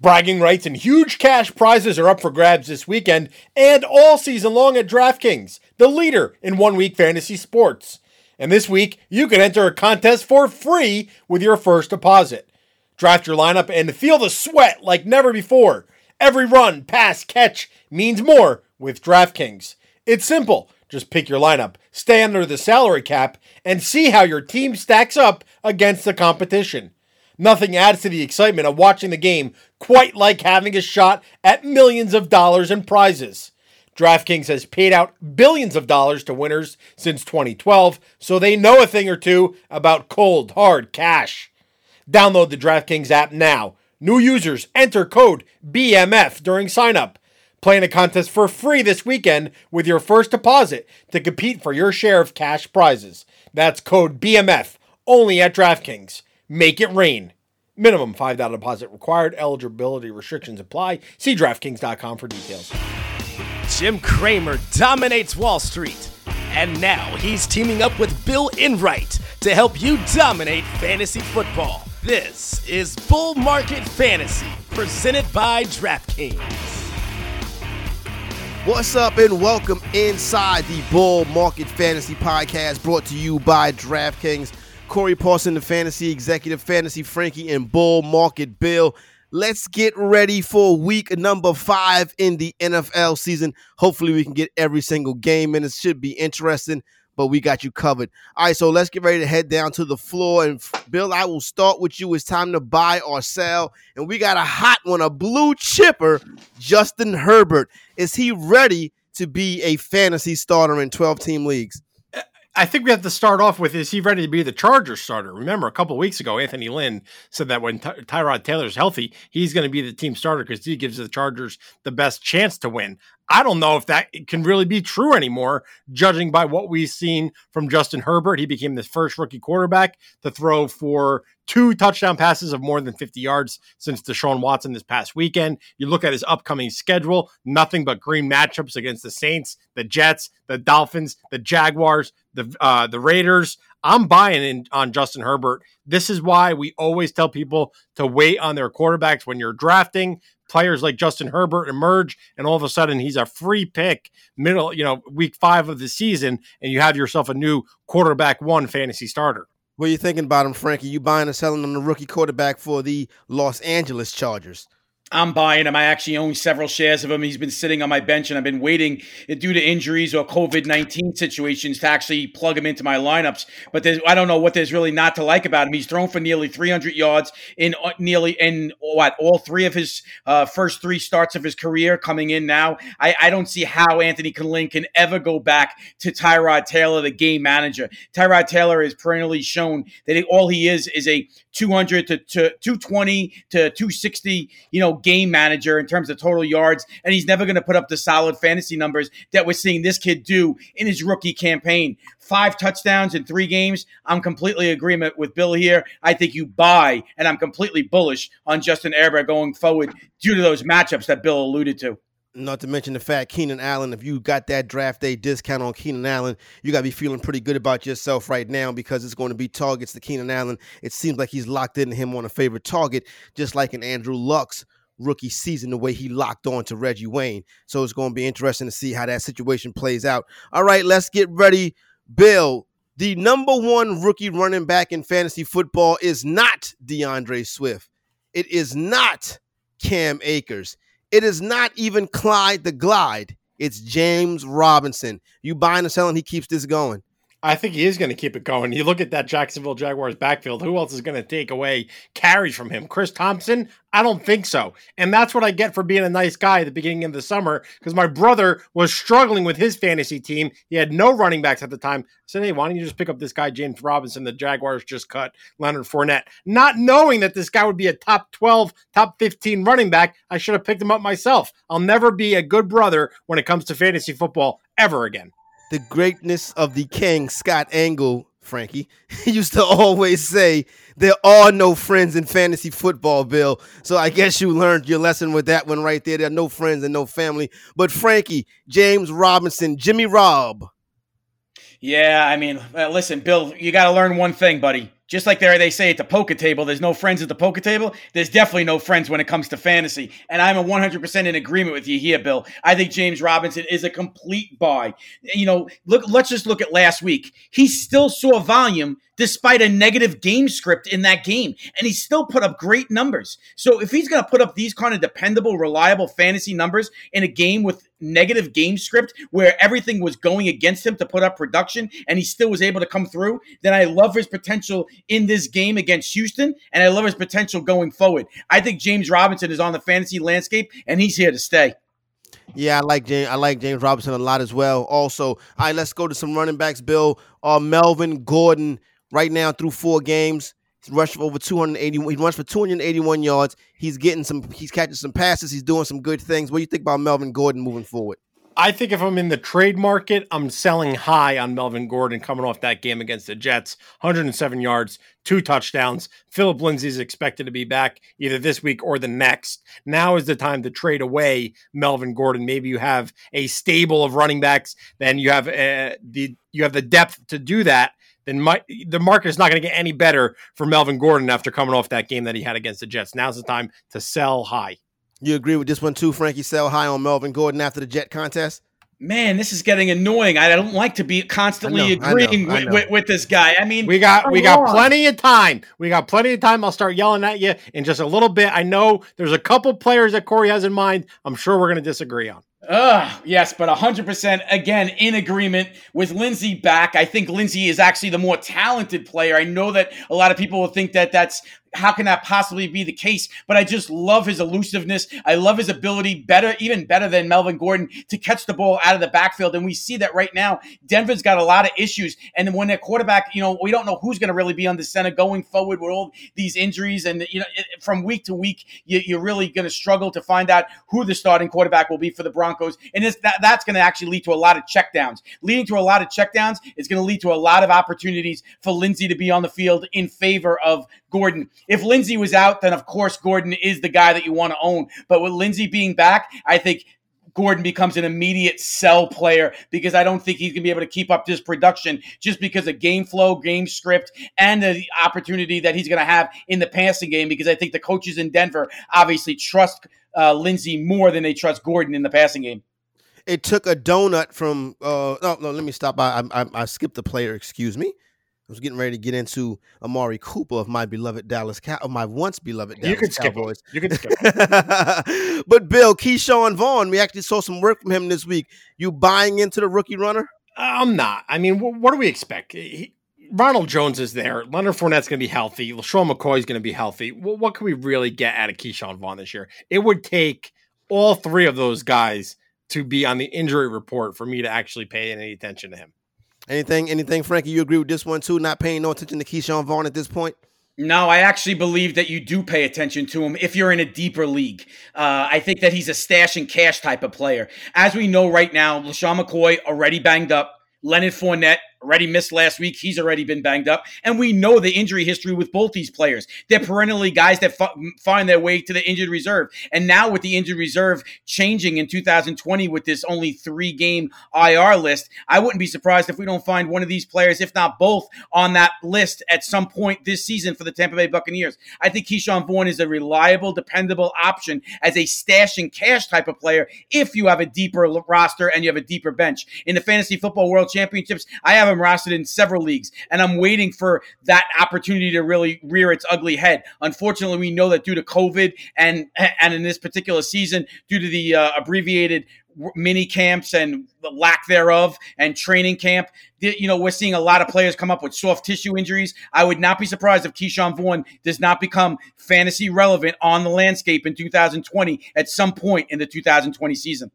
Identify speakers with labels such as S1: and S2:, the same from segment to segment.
S1: Bragging rights and huge cash prizes are up for grabs this weekend and all season long at DraftKings, the leader in one week fantasy sports. And this week, you can enter a contest for free with your first deposit. Draft your lineup and feel the sweat like never before. Every run, pass, catch means more with DraftKings. It's simple. Just pick your lineup, stay under the salary cap, and see how your team stacks up against the competition. Nothing adds to the excitement of watching the game quite like having a shot at millions of dollars in prizes. DraftKings has paid out billions of dollars to winners since 2012, so they know a thing or two about cold, hard cash. Download the DraftKings app now. New users enter code BMF during signup. Play in a contest for free this weekend with your first deposit to compete for your share of cash prizes. That's code BMF only at DraftKings. Make it rain. Minimum $5 deposit required. Eligibility restrictions apply. See DraftKings.com for details.
S2: Jim Cramer dominates Wall Street. And now he's teaming up with Bill Enright to help you dominate fantasy football. This is Bull Market Fantasy, presented by DraftKings.
S3: What's up, and welcome inside the Bull Market Fantasy Podcast brought to you by DraftKings. Corey Parson, the fantasy executive, fantasy Frankie, and Bull Market Bill. Let's get ready for week number five in the NFL season. Hopefully, we can get every single game, and it should be interesting. But we got you covered. All right, so let's get ready to head down to the floor. And Bill, I will start with you. It's time to buy or sell. And we got a hot one, a blue chipper, Justin Herbert. Is he ready to be a fantasy starter in 12 team leagues?
S1: I think we have to start off with is he ready to be the Chargers starter? Remember, a couple weeks ago, Anthony Lynn said that when Ty- Tyrod Taylor's healthy, he's going to be the team starter because he gives the Chargers the best chance to win. I don't know if that can really be true anymore, judging by what we've seen from Justin Herbert. He became the first rookie quarterback to throw for two touchdown passes of more than 50 yards since Deshaun Watson this past weekend. You look at his upcoming schedule, nothing but green matchups against the Saints, the Jets, the Dolphins, the Jaguars, the uh, the Raiders. I'm buying in on Justin Herbert. This is why we always tell people to wait on their quarterbacks when you're drafting players like Justin Herbert emerge, and all of a sudden he's a free pick middle, you know, week five of the season, and you have yourself a new quarterback one fantasy starter.
S3: What are you thinking about him, Frankie? You buying or selling him the rookie quarterback for the Los Angeles Chargers?
S4: I'm buying him. I actually own several shares of him. He's been sitting on my bench, and I've been waiting due to injuries or COVID 19 situations to actually plug him into my lineups. But I don't know what there's really not to like about him. He's thrown for nearly 300 yards in uh, nearly in what all three of his uh, first three starts of his career coming in now. I, I don't see how Anthony Lynn can ever go back to Tyrod Taylor, the game manager. Tyrod Taylor has perennially shown that all he is is a 200 to, to 220 to 260, you know, game manager in terms of total yards. And he's never going to put up the solid fantasy numbers that we're seeing this kid do in his rookie campaign. Five touchdowns in three games. I'm completely agreement with Bill here. I think you buy, and I'm completely bullish on Justin Herbert going forward due to those matchups that Bill alluded to.
S3: Not to mention the fact Keenan Allen, if you got that draft day discount on Keenan Allen, you got to be feeling pretty good about yourself right now because it's going to be targets to Keenan Allen. It seems like he's locked in him on a favorite target, just like an Andrew Luck's rookie season, the way he locked on to Reggie Wayne. So it's going to be interesting to see how that situation plays out. All right, let's get ready. Bill, the number one rookie running back in fantasy football is not D'Andre Swift. It is not Cam Akers. It is not even Clyde the Glide. It's James Robinson. You buying and selling, he keeps this going.
S1: I think he is going to keep it going. You look at that Jacksonville Jaguars backfield. Who else is going to take away carries from him? Chris Thompson? I don't think so. And that's what I get for being a nice guy at the beginning of the summer because my brother was struggling with his fantasy team. He had no running backs at the time. I said, hey, why don't you just pick up this guy, James Robinson? The Jaguars just cut Leonard Fournette. Not knowing that this guy would be a top 12, top 15 running back, I should have picked him up myself. I'll never be a good brother when it comes to fantasy football ever again
S3: the greatness of the king, Scott Engel, Frankie, used to always say, There are no friends in fantasy football, Bill. So I guess you learned your lesson with that one right there. There are no friends and no family. But Frankie, James Robinson, Jimmy Robb.
S4: Yeah, I mean, uh, listen, Bill, you got to learn one thing, buddy. Just like they say at the poker table, there's no friends at the poker table. There's definitely no friends when it comes to fantasy. And I'm a 100% in agreement with you here, Bill. I think James Robinson is a complete buy. You know, look, let's just look at last week. He still saw volume despite a negative game script in that game, and he still put up great numbers. So if he's going to put up these kind of dependable, reliable fantasy numbers in a game with negative game script where everything was going against him to put up production and he still was able to come through, then I love his potential in this game against Houston and I love his potential going forward. I think James Robinson is on the fantasy landscape and he's here to stay.
S3: Yeah, I like James. I like James Robinson a lot as well. Also, all right, let's go to some running backs. Bill, uh, Melvin Gordon, right now through four games, rushed for over 280. He runs for 281 yards. He's getting some. He's catching some passes. He's doing some good things. What do you think about Melvin Gordon moving forward?
S1: I think if I'm in the trade market, I'm selling high on Melvin Gordon coming off that game against the Jets. 107 yards, two touchdowns. Philip Lindsay is expected to be back either this week or the next. Now is the time to trade away Melvin Gordon. Maybe you have a stable of running backs, then you have uh, the you have the depth to do that. Then my, the market is not going to get any better for Melvin Gordon after coming off that game that he had against the Jets. Now's the time to sell high.
S3: You agree with this one too, Frankie? Sell high on Melvin Gordon after the Jet contest?
S4: Man, this is getting annoying. I don't like to be constantly know, agreeing I know, I know. With, with, with, this guy. I mean,
S1: we got we got on. plenty of time. We got plenty of time. I'll start yelling at you in just a little bit. I know there's a couple players that Corey has in mind. I'm sure we're going to disagree on.
S4: Ugh, yes, but 100% again in agreement with Lindsay back. I think Lindsay is actually the more talented player. I know that a lot of people will think that that's how can that possibly be the case? But I just love his elusiveness. I love his ability, better, even better than Melvin Gordon, to catch the ball out of the backfield. And we see that right now. Denver's got a lot of issues. And when their quarterback, you know, we don't know who's going to really be on the center going forward with all these injuries. And, you know, from week to week, you, are really going to struggle to find out who the starting quarterback will be for the Broncos. And that, that's going to actually lead to a lot of checkdowns. Leading to a lot of checkdowns is going to lead to a lot of opportunities for Lindsay to be on the field in favor of Gordon. If Lindsay was out, then of course Gordon is the guy that you want to own. But with Lindsay being back, I think Gordon becomes an immediate sell player because I don't think he's going to be able to keep up this production just because of game flow, game script, and the opportunity that he's going to have in the passing game. Because I think the coaches in Denver obviously trust uh, Lindsay more than they trust Gordon in the passing game.
S3: It took a donut from. Uh, no, no. Let me stop. I, I, I skipped the player. Excuse me. I was getting ready to get into Amari Cooper of my beloved Dallas Cow of my once beloved Dallas
S1: you can
S3: Cowboys.
S1: Skip you can skip.
S3: but Bill Ke'Shawn Vaughn, we actually saw some work from him this week. You buying into the rookie runner?
S1: I'm not. I mean, what do we expect? He, Ronald Jones is there. Leonard Fournette's going to be healthy. LeSean McCoy is going to be healthy. Well, what can we really get out of Ke'Shawn Vaughn this year? It would take all three of those guys to be on the injury report for me to actually pay any attention to him.
S3: Anything, anything, Frankie? You agree with this one too? Not paying no attention to Ke'Shawn Vaughn at this point.
S4: No, I actually believe that you do pay attention to him if you're in a deeper league. Uh, I think that he's a stash and cash type of player. As we know right now, LeSean McCoy already banged up. Leonard Fournette already missed last week. He's already been banged up. And we know the injury history with both these players. They're perennially guys that find their way to the injured reserve. And now with the injured reserve changing in 2020 with this only three game IR list, I wouldn't be surprised if we don't find one of these players, if not both, on that list at some point this season for the Tampa Bay Buccaneers. I think Ke'Shawn Vaughn is a reliable, dependable option as a stash and cash type of player if you have a deeper roster and you have a deeper bench. In the Fantasy Football World Championships, I have him rostered in several leagues, and I'm waiting for that opportunity to really rear its ugly head. Unfortunately, we know that due to COVID and and in this particular season, due to the uh, abbreviated mini camps and the lack thereof and training camp. You know, we're seeing a lot of players come up with soft tissue injuries. I would not be surprised if Ke'Shawn Vaughn does not become fantasy relevant on the landscape in 2020 at some point in the 2020 season.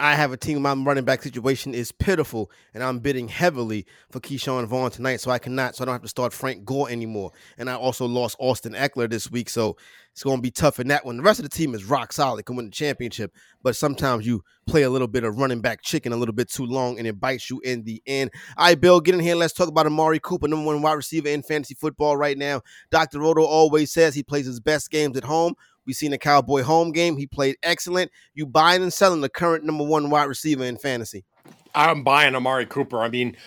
S3: I have a team. My running back situation is pitiful, and I'm bidding heavily for Ke'Shawn Vaughn tonight, so I cannot. So I don't have to start Frank Gore anymore. And I also lost Austin Ekeler this week, so it's going to be tough in that one. The rest of the team is rock solid, can win the championship, but sometimes you play a little bit of running back chicken a little bit too long, and it bites you in the end. All right, Bill, get in here. Let's talk about Amari Cooper, number one wide receiver in fantasy football right now. Dr. Roto always says he plays his best games at home. We seen the Cowboy home game. He played excellent. You buying and selling the current number one wide receiver in fantasy.
S1: I'm buying Amari Cooper. I mean,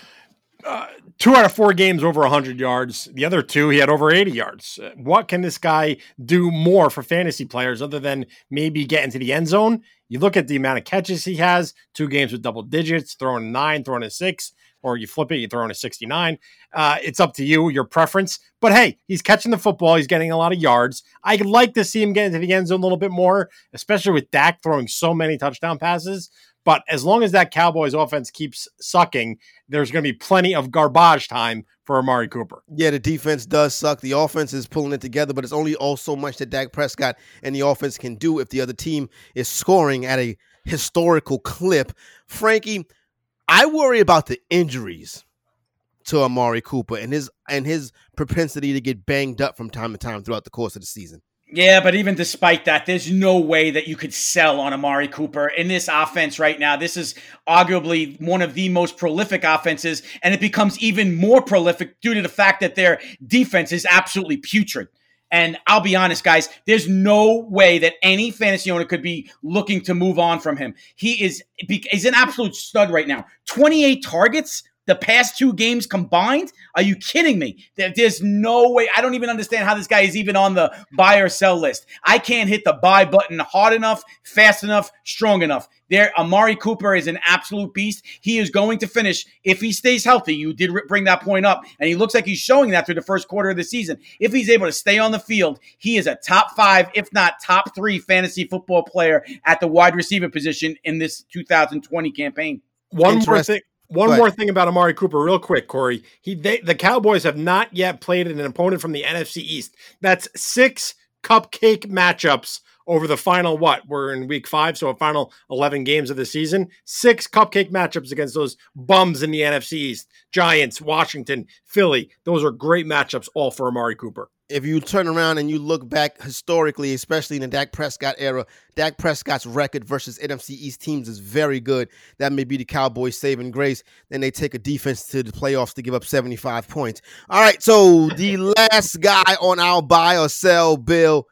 S1: uh, two out of four games over 100 yards. The other two, he had over 80 yards. Uh, what can this guy do more for fantasy players other than maybe get into the end zone? You look at the amount of catches he has, two games with double digits, throwing nine, throwing a six, or you flip it, you throw in a 69. Uh, it's up to you, your preference. But hey, he's catching the football. He's getting a lot of yards. I'd like to see him get into the end zone a little bit more, especially with Dak throwing so many touchdown passes. But as long as that Cowboys offense keeps sucking, there's going to be plenty of garbage time for Amari Cooper.
S3: Yeah, the defense does suck. The offense is pulling it together, but it's only all so much that Dak Prescott and the offense can do if the other team is scoring at a historical clip. Frankie, I worry about the injuries to Amari Cooper and his and his propensity to get banged up from time to time throughout the course of the season.
S4: Yeah, but even despite that, there's no way that you could sell on Amari Cooper in this offense right now. This is arguably one of the most prolific offenses, and it becomes even more prolific due to the fact that their defense is absolutely putrid. And I'll be honest, guys, there's no way that any fantasy owner could be looking to move on from him. He is he's an absolute stud right now. 28 targets, the past two games combined? Are you kidding me? There's no way. I don't even understand how this guy is even on the buy or sell list. I can't hit the buy button hard enough, fast enough, strong enough. There, Amari Cooper is an absolute beast. He is going to finish if he stays healthy. You did bring that point up, and he looks like he's showing that through the first quarter of the season. If he's able to stay on the field, he is a top five, if not top three, fantasy football player at the wide receiver position in this 2020 campaign.
S1: One more thing. One more thing about Amari Cooper, real quick, Corey. He they, the Cowboys have not yet played an opponent from the NFC East. That's six cupcake matchups over the final what? We're in week five, so a final eleven games of the season. Six cupcake matchups against those bums in the NFC East: Giants, Washington, Philly. Those are great matchups, all for Amari Cooper
S3: if you turn around and you look back historically, especially in the Dak Prescott era, Dak Prescott's record versus NFC East teams is very good. That may be the Cowboys' saving grace. Then they take a defense to the playoffs to give up 75 points. All right, so the last guy on our buy or sell bill,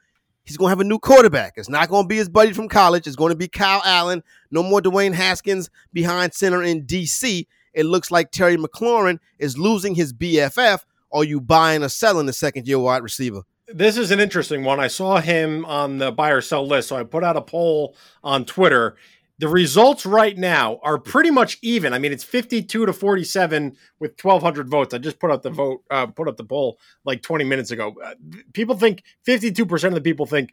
S3: he's going to have a new quarterback. It's not going to be his buddy from college. It's going to be Kyle Allen. No more Dwayne Haskins behind center in D.C. It looks like Terry McLaurin is losing his BFF are you buying or selling the second year wide receiver?
S1: This is an interesting one. I saw him on the buy or sell list, so I put out a poll on Twitter. The results right now are pretty much even. I mean, it's 52 to 47 with 1,200 votes. I just put up the vote, uh, put up the poll like 20 minutes ago. Uh, people think 52% of the people think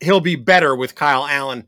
S1: he'll be better with Kyle Allen.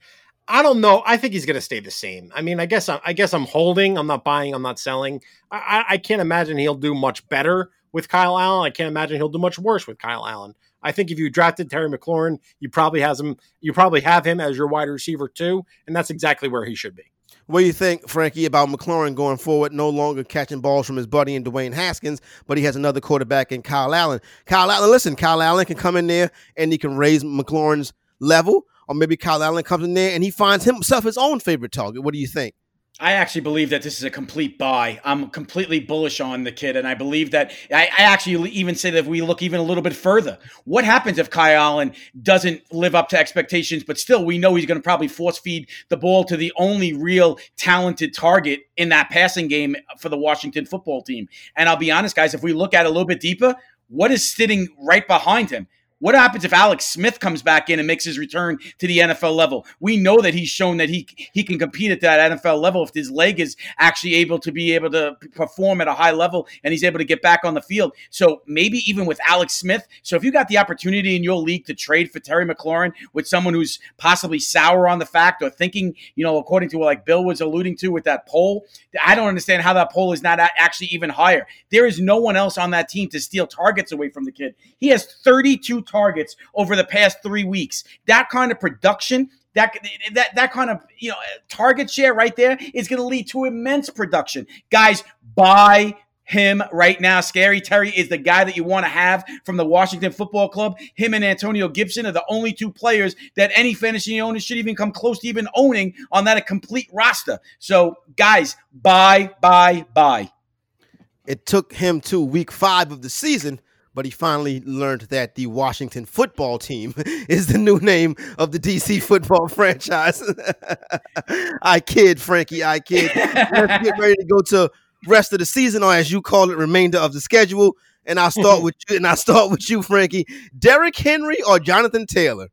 S1: I don't know. I think he's going to stay the same. I mean, I guess I'm, I guess I'm holding. I'm not buying. I'm not selling. I, I can't imagine he'll do much better with Kyle Allen. I can't imagine he'll do much worse with Kyle Allen. I think if you drafted Terry McLaurin, you probably has him. You probably have him as your wide receiver too, and that's exactly where he should be.
S3: What do you think, Frankie, about McLaurin going forward? No longer catching balls from his buddy and Dwayne Haskins, but he has another quarterback in Kyle Allen. Kyle Allen, listen, Kyle Allen can come in there and he can raise McLaurin's level or maybe Kyle Allen comes in there and he finds himself his own favorite target. What do you think?
S4: I actually believe that this is a complete buy. I'm completely bullish on the kid, and I believe that I, I, actually even say that if we look even a little bit further, what happens if Kyle Allen doesn't live up to expectations, but still we know he's going to probably force feed the ball to the only real talented target in that passing game for the Washington football team. And I'll be honest, guys, if we look at it a little bit deeper, what is sitting right behind him? What happens if Alex Smith comes back in and makes his return to the NFL level? We know that he's shown that he he can compete at that NFL level if his leg is actually able to be able to perform at a high level and he's able to get back on the field. So maybe even with Alex Smith. So if you got the opportunity in your league to trade for Terry McLaurin with someone who's possibly sour on the fact or thinking, you know, according to what like Bill was alluding to with that poll, I don't understand how that poll is not actually even higher. There is no one else on that team to steal targets away from the kid. He has 32 targets over the past three weeks. That kind of production that that that kind of you know target share right there is going to lead to immense production. Guys, buy him right now. Scary Terry is the guy that you want to have from the Washington Football Club. Him and Antonio Gibson are the only two players that any fantasy owner should even come close to even owning on that a complete roster. So, guys, buy, buy, buy.
S3: It took him to week five of the season but he finally learned that the Washington football team is the new name of the DC football franchise. I kid, Frankie. I kid. Let's get ready to go to rest of the season, or as you call it, remainder of the schedule. And I'll start with you. And I'll start with you, Frankie. Derrick Henry or Jonathan Taylor?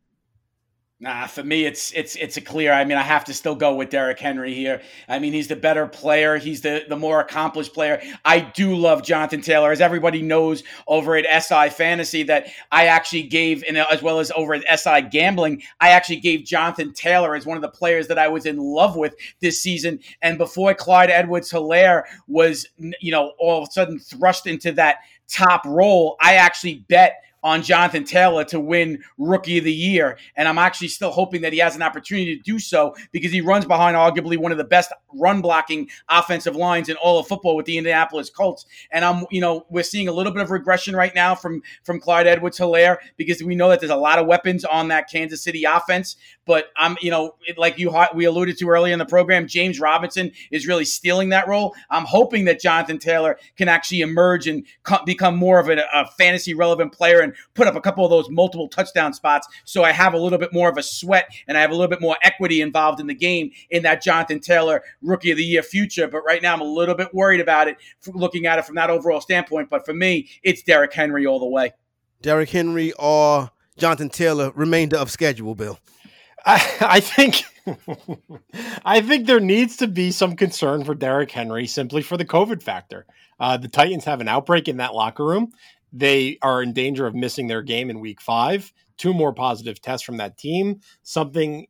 S4: Nah, for me, it's it's it's a clear. I mean, I have to still go with Derrick Henry here. I mean, he's the better player. He's the the more accomplished player. I do love Jonathan Taylor, as everybody knows over at SI Fantasy that I actually gave, and as well as over at SI Gambling, I actually gave Jonathan Taylor as one of the players that I was in love with this season. And before Clyde Edwards-Helaire was, you know, all of a sudden thrust into that top role, I actually bet on Jonathan Taylor to win Rookie of the Year. And I'm actually still hoping that he has an opportunity to do so because he runs behind arguably one of the best run blocking offensive lines in all of football with the Indianapolis Colts. And I'm, you know, we're seeing a little bit of regression right now from from Clyde Edwards Helaire because we know that there's a lot of weapons on that Kansas City offense. But I'm, you know, like you we alluded to earlier in the program, James Robinson is really stealing that role. I'm hoping that Jonathan Taylor can actually emerge and co- become more of a, a fantasy relevant player and put up a couple of those multiple touchdown spots. So I have a little bit more of a sweat and I have a little bit more equity involved in the game in that Jonathan Taylor rookie of the year future. But right now I'm a little bit worried about it, looking at it from that overall standpoint. But for me, it's Derrick Henry all the way.
S3: Derrick Henry or Jonathan Taylor, remainder of schedule, Bill.
S1: I, I think I think there needs to be some concern for Derrick Henry simply for the COVID factor. Uh, the Titans have an outbreak in that locker room. They are in danger of missing their game in week five. Two more positive tests from that team. Something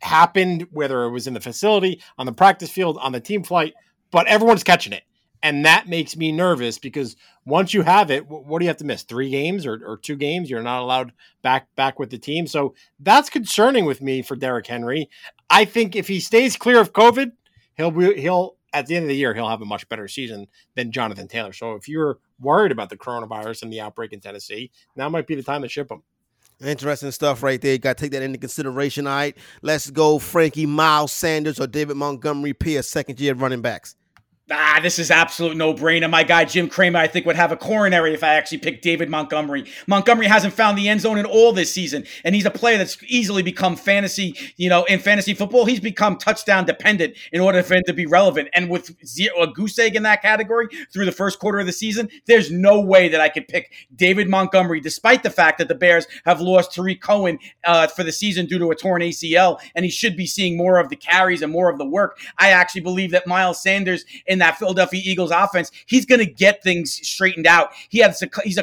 S1: happened, whether it was in the facility, on the practice field, on the team flight, but everyone's catching it. And that makes me nervous because once you have it, what do you have to miss? Three games or, or two games? You're not allowed back back with the team. So that's concerning with me for Derrick Henry. I think if he stays clear of COVID, he'll be, he'll at the end of the year he'll have a much better season than Jonathan Taylor. So if you're worried about the coronavirus and the outbreak in Tennessee, now might be the time to ship him.
S3: Interesting stuff right there. You got to take that into consideration. All right, let's go, Frankie Miles Sanders or David Montgomery P, second year running backs.
S4: Ah, this is absolute no brainer. My guy Jim Cramer, I think, would have a coronary if I actually picked David Montgomery. Montgomery hasn't found the end zone in all this season, and he's a player that's easily become fantasy. You know, in fantasy football, he's become touchdown dependent in order for him to be relevant. And with zero, a goose egg in that category through the first quarter of the season, there's no way that I could pick David Montgomery, despite the fact that the Bears have lost Tarik Cohen uh, for the season due to a torn ACL, and he should be seeing more of the carries and more of the work. I actually believe that Miles Sanders and in that Philadelphia Eagles offense, he's going to get things straightened out. He has a, he's a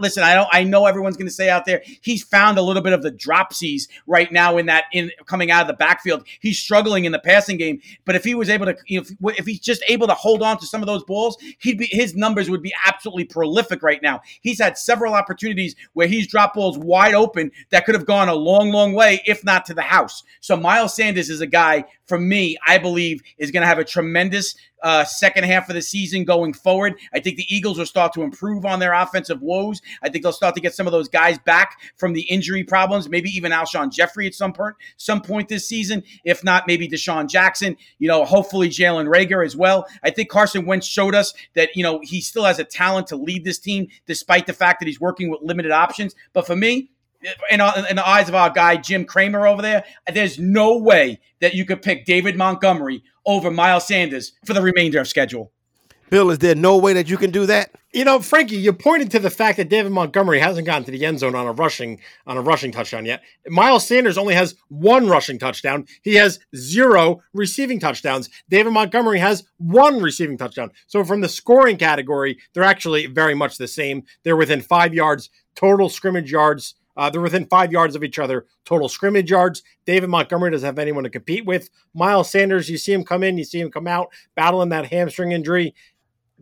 S4: listen, I don't I know everyone's going to say out there he's found a little bit of the dropsies right now in that in coming out of the backfield. He's struggling in the passing game, but if he was able to you know, if, if he's just able to hold on to some of those balls, he'd be his numbers would be absolutely prolific right now. He's had several opportunities where he's dropped balls wide open that could have gone a long long way if not to the house. So Miles Sanders is a guy for me, I believe is going to have a tremendous uh, second half of the season going forward. I think the Eagles will start to improve on their offensive woes. I think they'll start to get some of those guys back from the injury problems. Maybe even Alshon Jeffery at some point, some point this season. If not, maybe DeSean Jackson. You know, hopefully Jalen Reagor as well. I think Carson Wentz showed us that you know he still has a talent to lead this team, despite the fact that he's working with limited options. But for me, in, in, the eyes of our guy Jim Cramer over there, there's no way that you could pick David Montgomery over Miles Sanders for the remainder of schedule.
S3: Bill, is there no way that you can do that?
S1: You know, Frankie, you pointed to the fact that David Montgomery hasn't gotten to the end zone on a rushing on a rushing touchdown yet. Miles Sanders only has one rushing touchdown. He has zero receiving touchdowns. David Montgomery has one receiving touchdown. So from the scoring category, they're actually very much the same. They're within five yards total scrimmage yards. Uh, they're within five yards of each other total scrimmage yards. David Montgomery doesn't have anyone to compete with. Miles Sanders, you see him come in, you see him come out, battling that hamstring injury.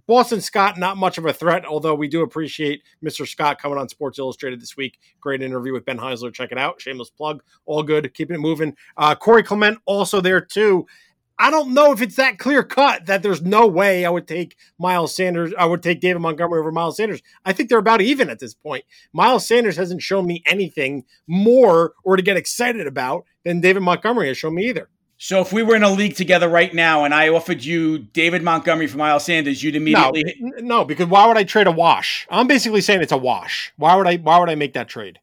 S1: Boston Scott, not much of a threat, although we do appreciate Mr. Scott coming on Sports Illustrated this week. Great interview with Ben Heisler. Check it out. Shameless plug. All good. Keeping it moving. Uh, Corey Clement also there too. I don't know if it's that clear cut that there's no way I would take Miles Sanders. I would take David Montgomery over Miles Sanders. I think they're about even at this point. Miles Sanders hasn't shown me anything more or to get excited about than David Montgomery has shown me either.
S4: So if we were in a league together right now and I offered you David Montgomery for Miles Sanders, you'd immediately
S1: no, no, because why would I trade a wash? I'm basically saying it's a wash. Why would I why would I make that trade?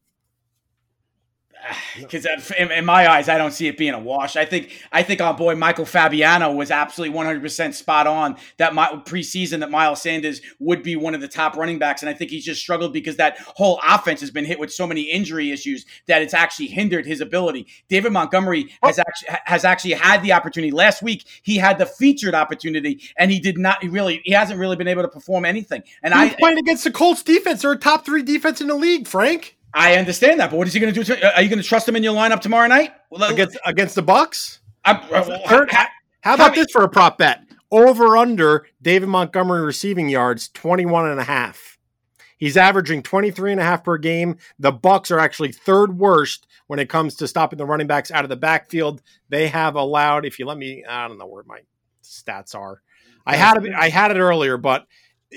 S4: because in, in, my eyes, I don't see it being a wash. I think I think our boy Michael Fabiano was absolutely 100% spot on that my, preseason that Miles Sanders would be one of the top running backs, and I think he's just struggled because that whole offense has been hit with so many injury issues that it's actually hindered his ability. David Montgomery oh. has actually has actually had the opportunity last week. He had the featured opportunity, and he did not. He really he hasn't really been able to perform anything. And
S1: He's I playing against the Colts defense. They're a top three defense in the league, Frank.
S4: I understand that, but what is he going to do? To, are you going to trust him in your lineup tomorrow night
S1: against against the Bucks? Uh, how, how, about this for a prop bet? Over under David Montgomery receiving yards 21 and a half. He's averaging 23 and a half per game. The Bucks are actually third worst when it comes to stopping the running backs out of the backfield. They have allowed, if you let me, I don't know where my stats are. I had it, I had it earlier, but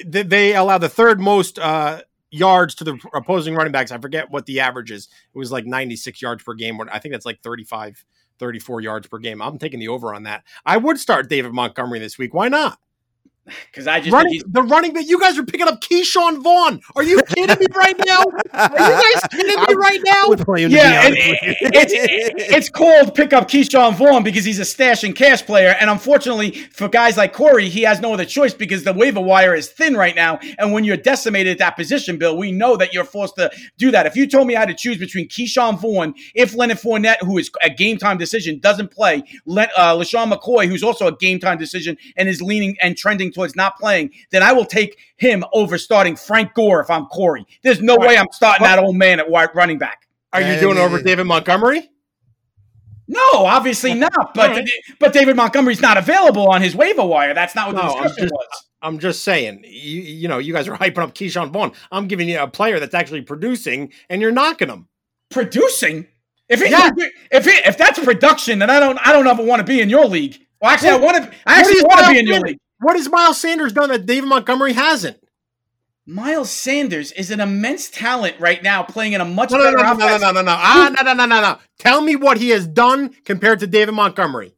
S1: they allow the third most uh, yards to the opposing running backs. I forget what the average is. It was like 96 yards per game. I think that's like 35, 34 yards per game. I'm taking the over on that. I would start David Montgomery this week. Why not?
S4: Because I just
S1: running, the running that you guys are picking up Ke'Shawn Vaughn. Are you kidding me right now? Are you guys kidding me right now?
S4: Yeah, it, it's it's called pick up Ke'Shawn Vaughn because he's a stash and cash player, and unfortunately for guys like Corey, he has no other choice because the waiver wire is thin right now. And when you're decimated at that position, Bill, we know that you're forced to do that. If you told me I had to choose between Ke'Shawn Vaughn, if Leonard Fournette, who is a game time decision, doesn't play, let uh, LeSean McCoy, who's also a game time decision and is leaning and trending towards not playing, then I will take him over starting Frank Gore if I'm Corey. There's no way I'm starting that old man at running back.
S1: Are you doing over David Montgomery?
S4: No, obviously not. But right. but David Montgomery's not available on his waiver wire. That's not what the discussion
S1: I'm just,
S4: was.
S1: I'm just saying, you, you know, you guys are hyping up Ke'Shawn Vaughn. I'm giving you a player that's actually producing, and you're knocking him.
S4: Producing? If it, yeah. if it, if that's production, then I don't I don't ever want to be in your league. Well, actually, I want to. I actually want to be in your league.
S1: What has Miles Sanders done that David Montgomery hasn't?
S4: Miles Sanders is an immense talent right now, playing in a much no, better
S1: no, no,
S4: offense.
S1: No, no, no, no, no, ah, no, no, no, no, no. Tell me what he has done compared to David Montgomery.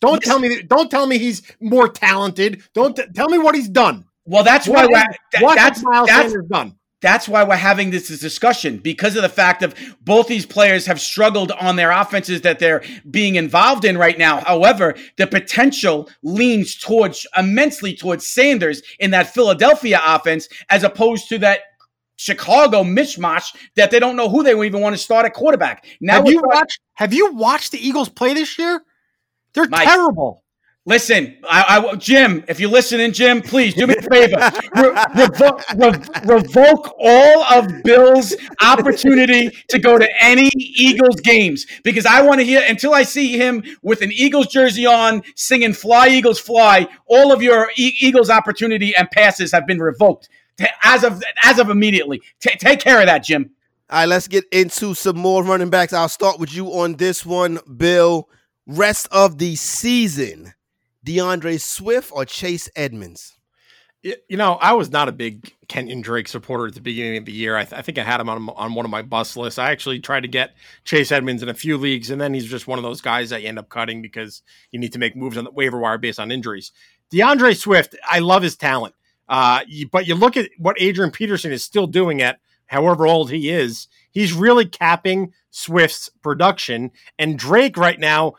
S1: Don't yes. tell me. Don't tell me he's more talented. Don't t- tell me what he's done.
S4: Well, that's what why.
S1: Is, that, what that's Miles that's, Sanders done.
S4: That's why we're having this discussion because of the fact of both these players have struggled on their offenses that they're being involved in right now. However, the potential leans towards immensely towards Sanders in that Philadelphia offense as opposed to that Chicago mishmash that they don't know who they even want to start at quarterback.
S1: Now have you watched have you watched the Eagles play this year? They're Mike, terrible.
S4: Listen, I, I, Jim, if you're listening, Jim, please do me a favor. Re- revo- re- revoke all of Bill's opportunity to go to any Eagles games because I want to hear until I see him with an Eagles jersey on singing "Fly Eagles Fly." All of your e- Eagles opportunity and passes have been revoked as of as of immediately. T- take care of that, Jim.
S3: All right, let's get into some more running backs. I'll start with you on this one, Bill. Rest of the season D'Andre Swift or Chase Edmonds?
S1: You know, I was not a big Kenyon Drake supporter at the beginning of the year. I, th- I think I had him on, on one of my bus lists. I actually tried to get Chase Edmonds in a few leagues, and then he's just one of those guys that you end up cutting because you need to make moves on the waiver wire based on injuries. DeAndre Swift, I love his talent. Uh, you, but you look at what Adrian Peterson is still doing at however old he is, he's really capping Swift's production. And Drake right now,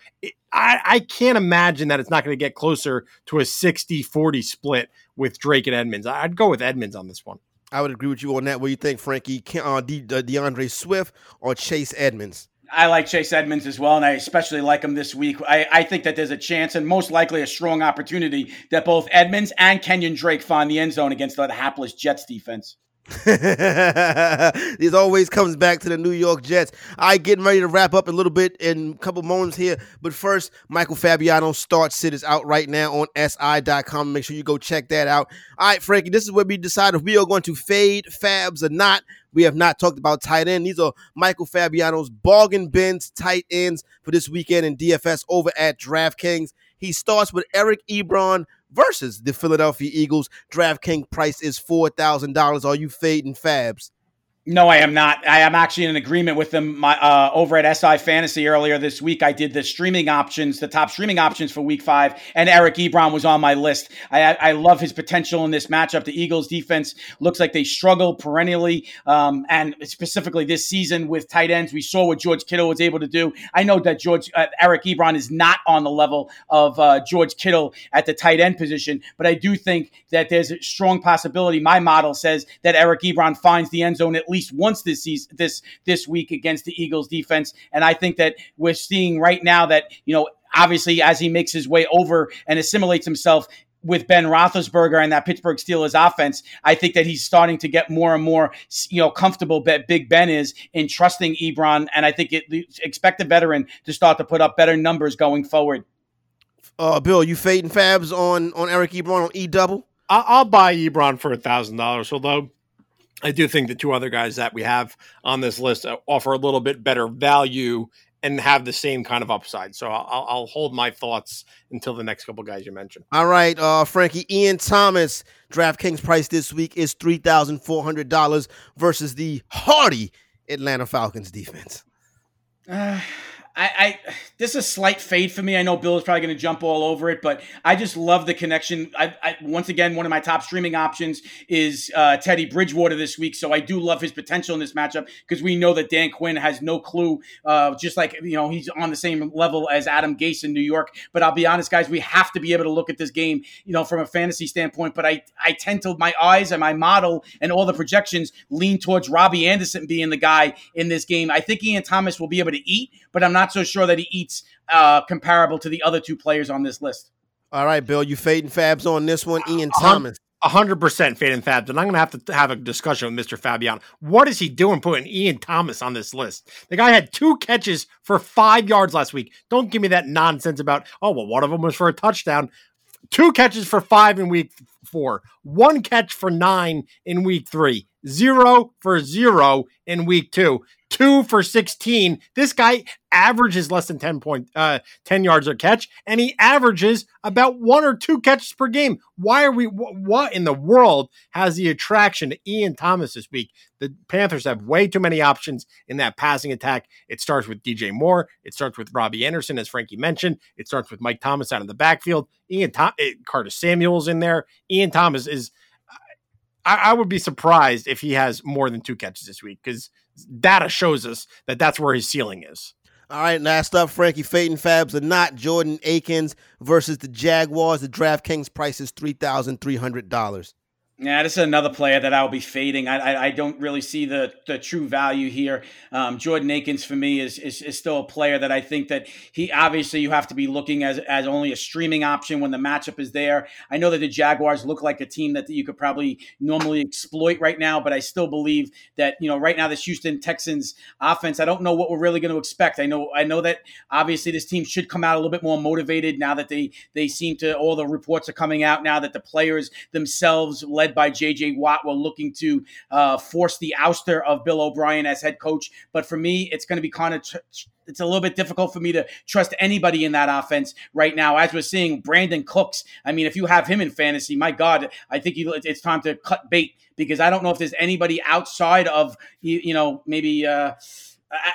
S1: I, I can't imagine that it's not going to get closer to a 60 40 split with Drake and Edmonds. I'd go with Edmonds on this one.
S3: I would agree with you on that. What do you think, Frankie? Uh, De- De- D'Andre Swift or Chase Edmonds?
S4: I like Chase Edmonds as well, and I especially like him this week. I, I, think that there's a chance and most likely a strong opportunity that both Edmonds and Kenyon Drake find the end zone against the hapless Jets defense.
S3: this always comes back to the New York Jets. I getting ready to wrap up a little bit in a couple moments here, but first, Michael Fabiano start sit is out right now on si.com. Make sure you go check that out. All right, Frankie, this is where we decide if we are going to fade Fabs or not. We have not talked about tight end. These are Michael Fabiano's bargain bins tight ends for this weekend in DFS over at DraftKings. He starts with Eric Ebron, versus the Philadelphia Eagles. DraftKings price is $4,000. Are you fading Fabs?
S4: No, I am not. I am actually in agreement with them. My uh, over at SI Fantasy earlier this week, I did the streaming options, the top streaming options for Week Five, and Eric Ebron was on my list. I, I love his potential in this matchup. The Eagles' defense looks like they struggle perennially, um, and specifically this season with tight ends. We saw what George Kittle was able to do. I know that George uh, Eric Ebron is not on the level of uh, George Kittle at the tight end position, but I do think that there's a strong possibility. My model says that Eric Ebron finds the end zone at least once this season, this this week against the Eagles defense. And I think that we're seeing right now that you know obviously as he makes his way over and assimilates himself with Ben Roethlisberger and that Pittsburgh Steelers offense, I think that he's starting to get more and more, you know, comfortable. That Big Ben is in trusting Ebron, and I think it expect the veteran to start to put up better numbers going forward.
S3: Uh, Bill, you fading Fabs on on Eric Ebron on E double?
S1: I'll buy Ebron for a thousand dollars, although I do think the two other guys that we have on this list uh, offer a little bit better value and have the same kind of upside. So I'll, I'll hold my thoughts until the next couple guys you mentioned.
S3: All right, uh, Frankie Ian Thomas DraftKings price this week is three thousand four hundred dollars versus the hardy Atlanta Falcons defense.
S4: Uh, I, I this is a slight fade for me. I know Bill is probably going to jump all over it, but I just love the connection. I, I once again one of my top streaming options is uh, Teddy Bridgewater this week, so I do love his potential in this matchup because we know that Dan Quinn has no clue. Uh, just like you know he's on the same level as Adam Gase in New York. But I'll be honest, guys, we have to be able to look at this game, you know, from a fantasy standpoint. But I I tend to my eyes and my model and all the projections lean towards Robbie Anderson being the guy in this game. I think Ian Thomas will be able to eat, but I'm not not so sure that he eats uh, comparable to the other two players on this list.
S3: All right, Bill, you fading Fabs on this one, Ian Thomas.
S1: hundred percent fading Fabs, and I'm going to have to have a discussion with Mr. Fabian. What is he doing putting Ian Thomas on this list? The guy had two catches for five yards last week. Don't give me that nonsense about oh well, one of them was for a touchdown. Two catches for five in week four, one catch for nine in week three, zero for zero in week two two for 16. This guy averages less than 10 point, uh, 10 yards a catch, and he averages about one or two catches per game. Why are we, wh- what in the world has the attraction to Ian Thomas this week? The Panthers have way too many options in that passing attack. It starts with DJ Moore. It starts with Robbie Anderson, as Frankie mentioned. It starts with Mike Thomas out of the backfield. Ian Tom- eh, Curtis Samuel's in there. Ian Thomas is. I, I would be surprised if he has more than two catches this week because data shows us that that's where his ceiling is.
S3: All right, last up, Frankie Faden Fabs or not Jordan Akins versus the Jaguars. The DraftKings price is $3,300.
S4: Yeah, this is another player that I'll be fading. I, I, I don't really see the, the true value here. Um, Jordan Akins for me is, is, is still a player that I think that he obviously you have to be looking as as only a streaming option when the matchup is there. I know that the Jaguars look like a team that you could probably normally exploit right now, but I still believe that you know right now this Houston Texans offense. I don't know what we're really going to expect. I know I know that obviously this team should come out a little bit more motivated now that they they seem to all the reports are coming out now that the players themselves led led by J.J. Watt, were looking to uh, force the ouster of Bill O'Brien as head coach. But for me, it's going to be kind of. Tr- it's a little bit difficult for me to trust anybody in that offense right now. As we're seeing, Brandin Cooks. I mean, if you have him in fantasy, my God, I think it's time to cut bait because I don't know if there's anybody outside of you, know maybe. Uh,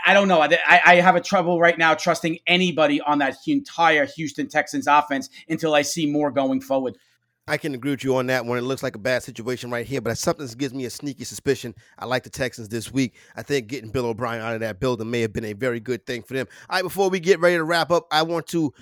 S4: I, don't know. I, I have a trouble right now trusting anybody on that entire Houston Texans offense until I see more going forward.
S3: I can agree with you on that one. It looks like a bad situation right here, but something gives me a sneaky suspicion. I like the Texans this week. I think getting Bill O'Brien out of that building may have been a very good thing for them. All right, before we get ready to wrap up, I want to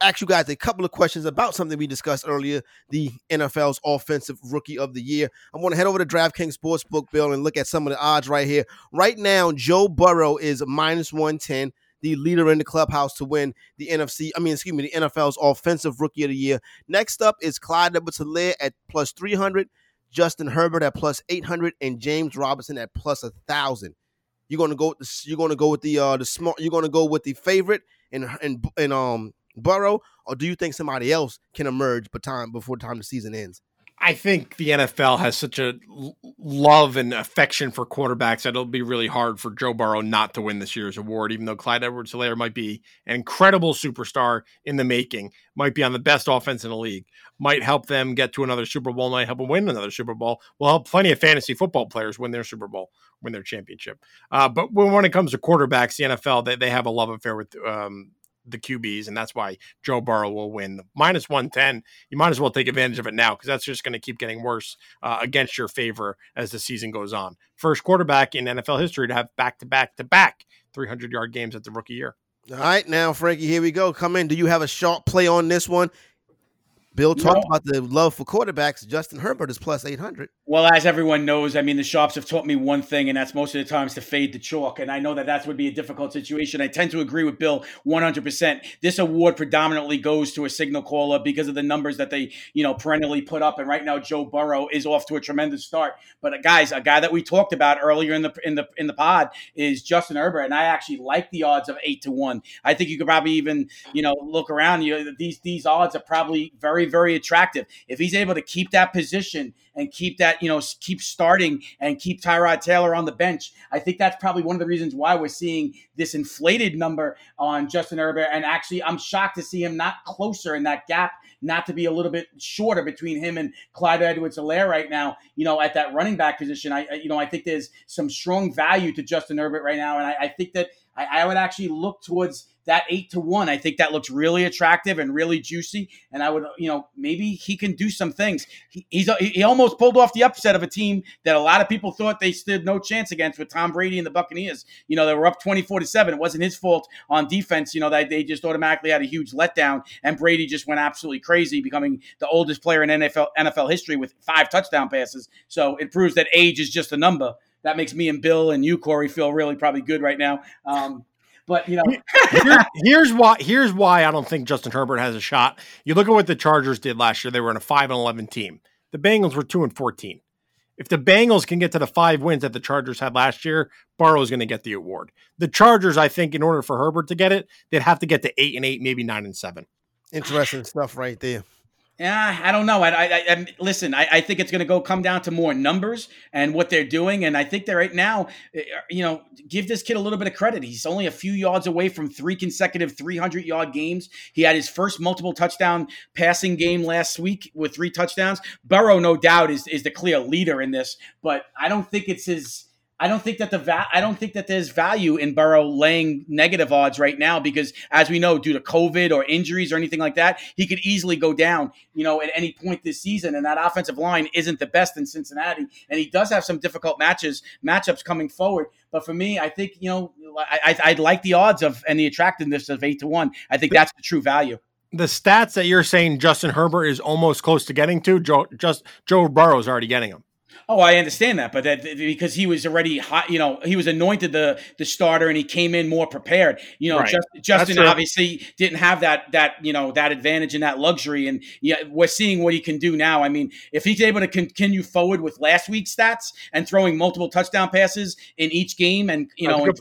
S3: ask you guys a couple of questions about something we discussed earlier the NFL's Offensive Rookie of the Year. I want to head over to DraftKings Sportsbook, Bill, and look at some of the odds right here. Right now, Joe Burrow is minus 110 the leader in the clubhouse to win the NFC, I mean, excuse me, the NFL's Offensive Rookie of the Year. Next up is Clyde edwards at plus 300, Justin Herbert at plus 800, and James Robinson at plus 1,000. You're gonna go. With the, You're gonna go with the uh the smart. You're gonna go with the favorite and and and um Burrow, or do you think somebody else can emerge but time before time the season ends?
S1: I think the NFL has such a love and affection for quarterbacks that it'll be really hard for Joe Burrow not to win this year's award, even though Clyde Edwards Helaire might be an incredible superstar in the making, might be on the best offense in the league, might help them get to another Super Bowl, might help them win another Super Bowl, will help plenty of fantasy football players win their Super Bowl, win their championship. Uh, but when, it comes to quarterbacks, the NFL, they, they have a love affair with um, the QBs, and that's why Joe Burrow will win. Minus 110, you might as well take advantage of it now because that's just going to keep getting worse uh, against your favor as the season goes on. First quarterback in NFL history to have back to back to back 300 yard games at the rookie year.
S3: All right, now, Frankie, here we go. Come in. Do you have a sharp play on this one? Bill talked no. about the love for quarterbacks. Justin Herbert is plus 800.
S4: Well, as everyone knows, I mean, the shops have taught me one thing, and that's most of the times to fade the chalk. And I know that that would be a difficult situation. I tend to agree with Bill 100%. This award predominantly goes to a signal caller because of the numbers that they, you know, perennially put up. And right now, Joe Burrow is off to a tremendous start. But uh, guys, a guy that we talked about earlier in the in the in the pod is Justin Herbert, and I actually like the odds of eight to one. I think you could probably even, you know, look around. You know, these these odds are probably very very attractive if he's able to keep that position and keep that, you know, keep starting and keep Tyrod Taylor on the bench. I think that's probably one of the reasons why we're seeing this inflated number on Justin Herbert. And actually, I'm shocked to see him not closer in that gap, not to be a little bit shorter between him and Clyde Edwards-Helaire right now, you know, at that running back position. I, you know, I think there's some strong value to Justin Herbert right now. And I, I think that I, I would actually look towards that eight to one. I think that looks really attractive and really juicy. And I would, you know, maybe he can do some things. He, he's he almost pulled off the upset of a team that a lot of people thought they stood no chance against with Tom Brady and the Buccaneers. You know, they were up twenty four to seven. It wasn't his fault on defense. You know, that they just automatically had a huge letdown, and Brady just went absolutely crazy, becoming the oldest player in NFL NFL history with five touchdown passes. So it proves that age is just a number that makes me and Bill and you, Corey, feel really probably good right now. Um, but you know,
S1: Here, here's why. Here's why I don't think Justin Herbert has a shot. You look at what the Chargers did last year. They were in a five and eleven team. The Bengals were two and fourteen. If the Bengals can get to the five wins that the Chargers had last year, Burrow is going to get the award. The Chargers, I think, in order for Herbert to get it, they'd have to get to eight and eight, maybe nine and seven.
S3: Interesting stuff right there.
S4: Yeah, I don't know. I, I, I listen. I, I, think it's going to go come down to more numbers and what they're doing. And I think that right now, eh, you know, give this kid a little bit of credit. He's only a few yards away from three consecutive 300 yard games. He had his first multiple touchdown passing game last week with three touchdowns. Burrow, no doubt, is is the clear leader in this, but I don't think it's his I don't think that the va- I don't think that there's value in Burrow laying negative odds right now because, as we know, due to COVID or injuries or anything like that, he could easily go down, you know, at any point this season. And that offensive line isn't the best in Cincinnati, and he does have some difficult matches matchups coming forward. But for me, I think you know, I, I, like the odds of and the attractiveness of eight to one. I think that's the true value.
S1: The stats that you're saying Justin Herbert is almost close to getting to, Joe, just Joe Burrow is already getting them.
S4: Oh, I understand that, but that because he was already hot, you know, he was anointed the the starter and he came in more prepared. You know, right. Just, Justin obviously didn't have that that you know that advantage and that luxury, and yeah, we're seeing what he can do now. I mean, if he's able to continue forward with last week's stats and throwing multiple touchdown passes in each game, and you know, and,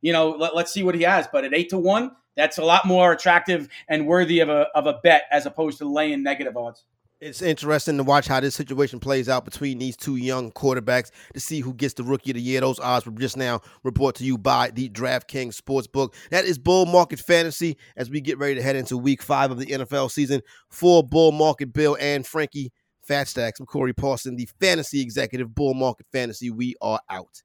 S4: you know, let, let's see what he has. But at eight to one, that's a lot more attractive and worthy of a of a bet as opposed to laying negative odds
S3: it's interesting to watch how this situation plays out between these two young quarterbacks to see who gets the rookie of the year. Those odds were just now reported to you by the DraftKings Sportsbook. That is Bull Market Fantasy as we get ready to head into week five of the NFL season for Bull Market Bill and Frankie Fat Stacks. I'm Corey Parson, the fantasy executive, Bull Market Fantasy. We are out.